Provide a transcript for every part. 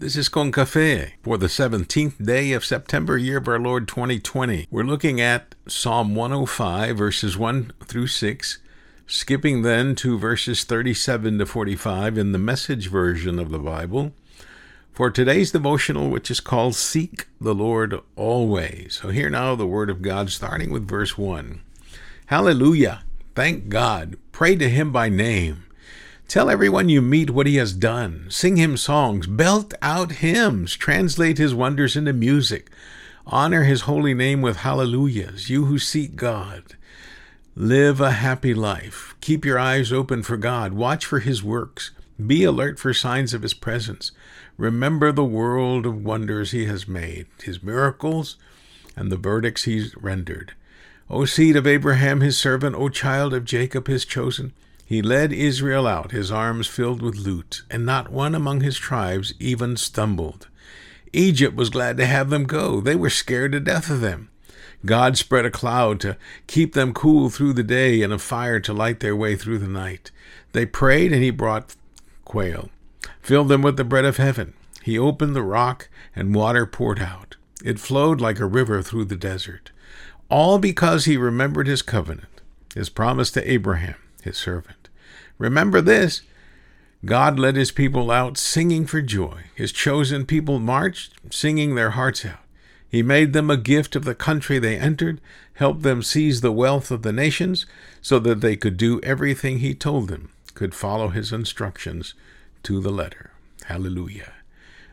This is Con Cafe for the 17th day of September, year of our Lord 2020. We're looking at Psalm 105, verses 1 through 6, skipping then to verses 37 to 45 in the message version of the Bible. For today's devotional, which is called Seek the Lord Always. So, hear now the Word of God, starting with verse 1. Hallelujah! Thank God! Pray to Him by name. Tell everyone you meet what he has done. Sing him songs. Belt out hymns. Translate his wonders into music. Honor his holy name with hallelujahs, you who seek God. Live a happy life. Keep your eyes open for God. Watch for his works. Be alert for signs of his presence. Remember the world of wonders he has made, his miracles, and the verdicts he's rendered. O seed of Abraham, his servant, O child of Jacob, his chosen. He led Israel out, his arms filled with loot, and not one among his tribes even stumbled. Egypt was glad to have them go. They were scared to death of them. God spread a cloud to keep them cool through the day and a fire to light their way through the night. They prayed, and he brought quail, filled them with the bread of heaven. He opened the rock, and water poured out. It flowed like a river through the desert. All because he remembered his covenant, his promise to Abraham, his servant. Remember this God led his people out singing for joy. His chosen people marched, singing their hearts out. He made them a gift of the country they entered, helped them seize the wealth of the nations, so that they could do everything he told them, could follow his instructions to the letter. Hallelujah.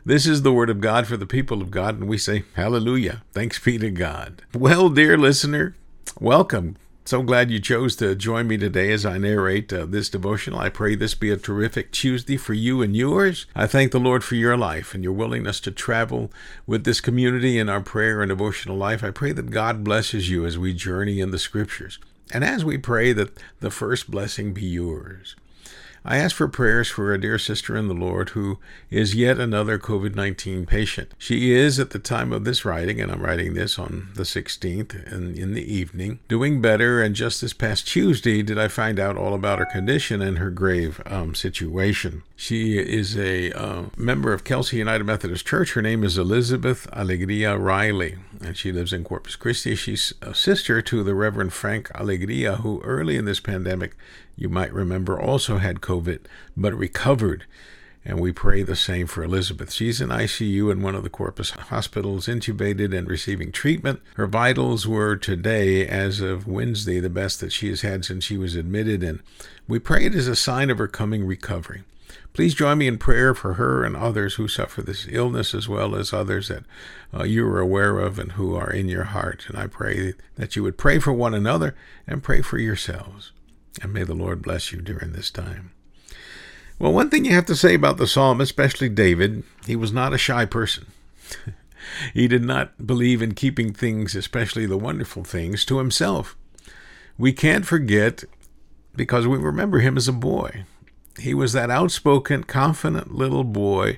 This is the word of God for the people of God, and we say, Hallelujah. Thanks be to God. Well, dear listener, welcome. So glad you chose to join me today as I narrate uh, this devotional. I pray this be a terrific Tuesday for you and yours. I thank the Lord for your life and your willingness to travel with this community in our prayer and devotional life. I pray that God blesses you as we journey in the scriptures. And as we pray that the first blessing be yours. I ask for prayers for a dear sister in the Lord who is yet another COVID 19 patient. She is, at the time of this writing, and I'm writing this on the 16th and in the evening, doing better. And just this past Tuesday did I find out all about her condition and her grave um, situation. She is a uh, member of Kelsey United Methodist Church. Her name is Elizabeth Alegria Riley, and she lives in Corpus Christi. She's a sister to the Reverend Frank Alegria, who early in this pandemic you might remember, also had COVID but recovered. And we pray the same for Elizabeth. She's in ICU in one of the Corpus hospitals, intubated and receiving treatment. Her vitals were today, as of Wednesday, the best that she has had since she was admitted. And we pray it is a sign of her coming recovery. Please join me in prayer for her and others who suffer this illness, as well as others that uh, you are aware of and who are in your heart. And I pray that you would pray for one another and pray for yourselves. And may the Lord bless you during this time. Well, one thing you have to say about the psalm, especially David, he was not a shy person. he did not believe in keeping things, especially the wonderful things, to himself. We can't forget because we remember him as a boy. He was that outspoken, confident little boy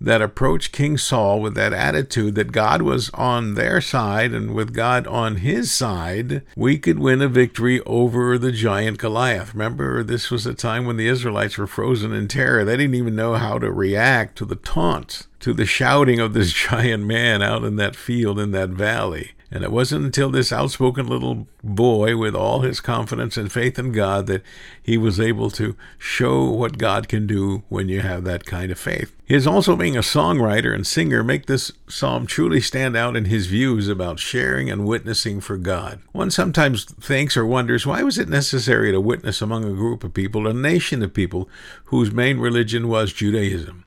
that approached King Saul with that attitude that God was on their side and with God on his side, we could win a victory over the giant Goliath. Remember, this was a time when the Israelites were frozen in terror. They didn't even know how to react to the taunts, to the shouting of this giant man out in that field, in that valley. And it wasn't until this outspoken little boy, with all his confidence and faith in God, that he was able to show what God can do when you have that kind of faith. His also being a songwriter and singer make this psalm truly stand out in his views about sharing and witnessing for God. One sometimes thinks or wonders why was it necessary to witness among a group of people, a nation of people whose main religion was Judaism.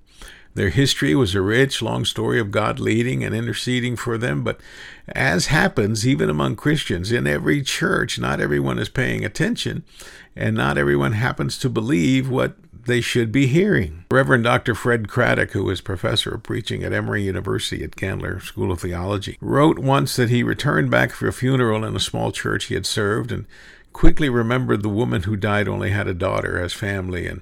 Their history was a rich, long story of God leading and interceding for them. But as happens even among Christians, in every church, not everyone is paying attention, and not everyone happens to believe what they should be hearing. Reverend Dr. Fred Craddock, who was professor of preaching at Emory University at Candler School of Theology, wrote once that he returned back for a funeral in a small church he had served and quickly remembered the woman who died only had a daughter as family and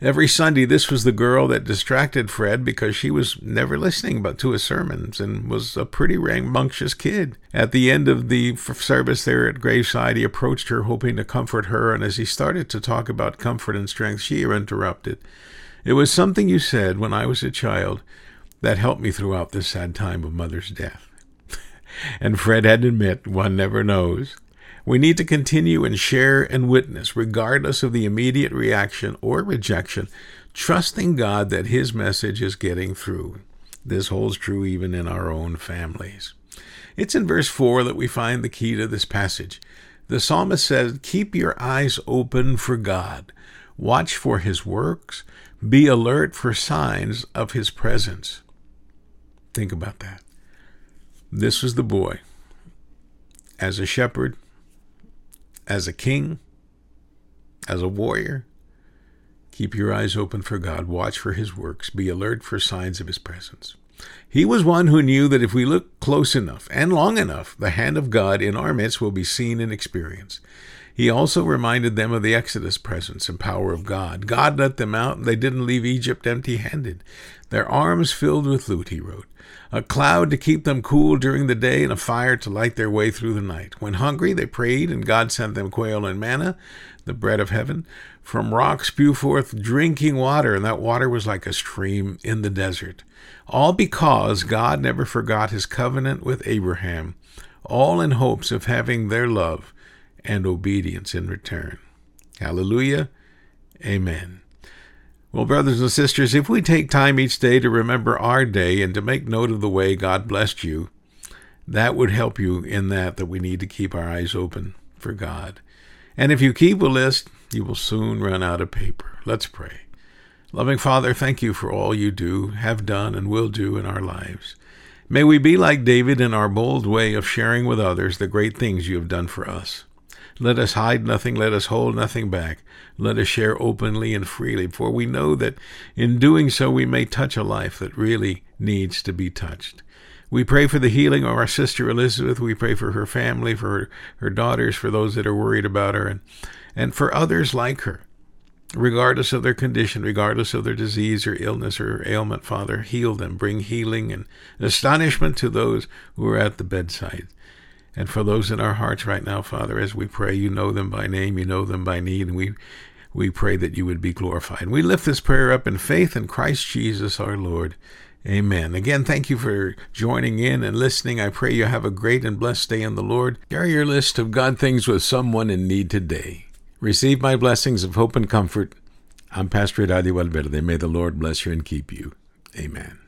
Every Sunday, this was the girl that distracted Fred because she was never listening but to his sermons and was a pretty rambunctious kid. At the end of the service there at Graveside, he approached her, hoping to comfort her, and as he started to talk about comfort and strength, she interrupted. It was something you said when I was a child that helped me throughout this sad time of Mother's death. and Fred had to admit, one never knows. We need to continue and share and witness, regardless of the immediate reaction or rejection, trusting God that His message is getting through. This holds true even in our own families. It's in verse 4 that we find the key to this passage. The psalmist says, Keep your eyes open for God, watch for His works, be alert for signs of His presence. Think about that. This was the boy. As a shepherd, as a king, as a warrior, keep your eyes open for God, watch for his works, be alert for signs of his presence. He was one who knew that if we look close enough and long enough, the hand of God in our midst will be seen and experienced. He also reminded them of the Exodus presence and power of God. God let them out, and they didn't leave Egypt empty handed. Their arms filled with loot, he wrote a cloud to keep them cool during the day, and a fire to light their way through the night. When hungry, they prayed, and God sent them quail and manna, the bread of heaven. From rocks spew forth drinking water, and that water was like a stream in the desert. All because God never forgot his covenant with Abraham, all in hopes of having their love and obedience in return. Hallelujah. Amen. Well, brothers and sisters, if we take time each day to remember our day and to make note of the way God blessed you, that would help you in that that we need to keep our eyes open for God. And if you keep a list, you will soon run out of paper. Let's pray. Loving Father, thank you for all you do, have done, and will do in our lives. May we be like David in our bold way of sharing with others the great things you have done for us. Let us hide nothing, let us hold nothing back. Let us share openly and freely, for we know that in doing so we may touch a life that really needs to be touched. We pray for the healing of our sister Elizabeth. We pray for her family, for her, her daughters, for those that are worried about her, and, and for others like her. Regardless of their condition, regardless of their disease or illness or ailment, Father, heal them. Bring healing and astonishment to those who are at the bedside. And for those in our hearts right now, Father, as we pray, you know them by name, you know them by need, and we we pray that you would be glorified. And We lift this prayer up in faith in Christ Jesus our Lord. Amen. Again, thank you for joining in and listening. I pray you have a great and blessed day in the Lord. Share your list of God things with someone in need today. Receive my blessings of hope and comfort. I'm Pastor Adi Valverde. May the Lord bless you and keep you. Amen.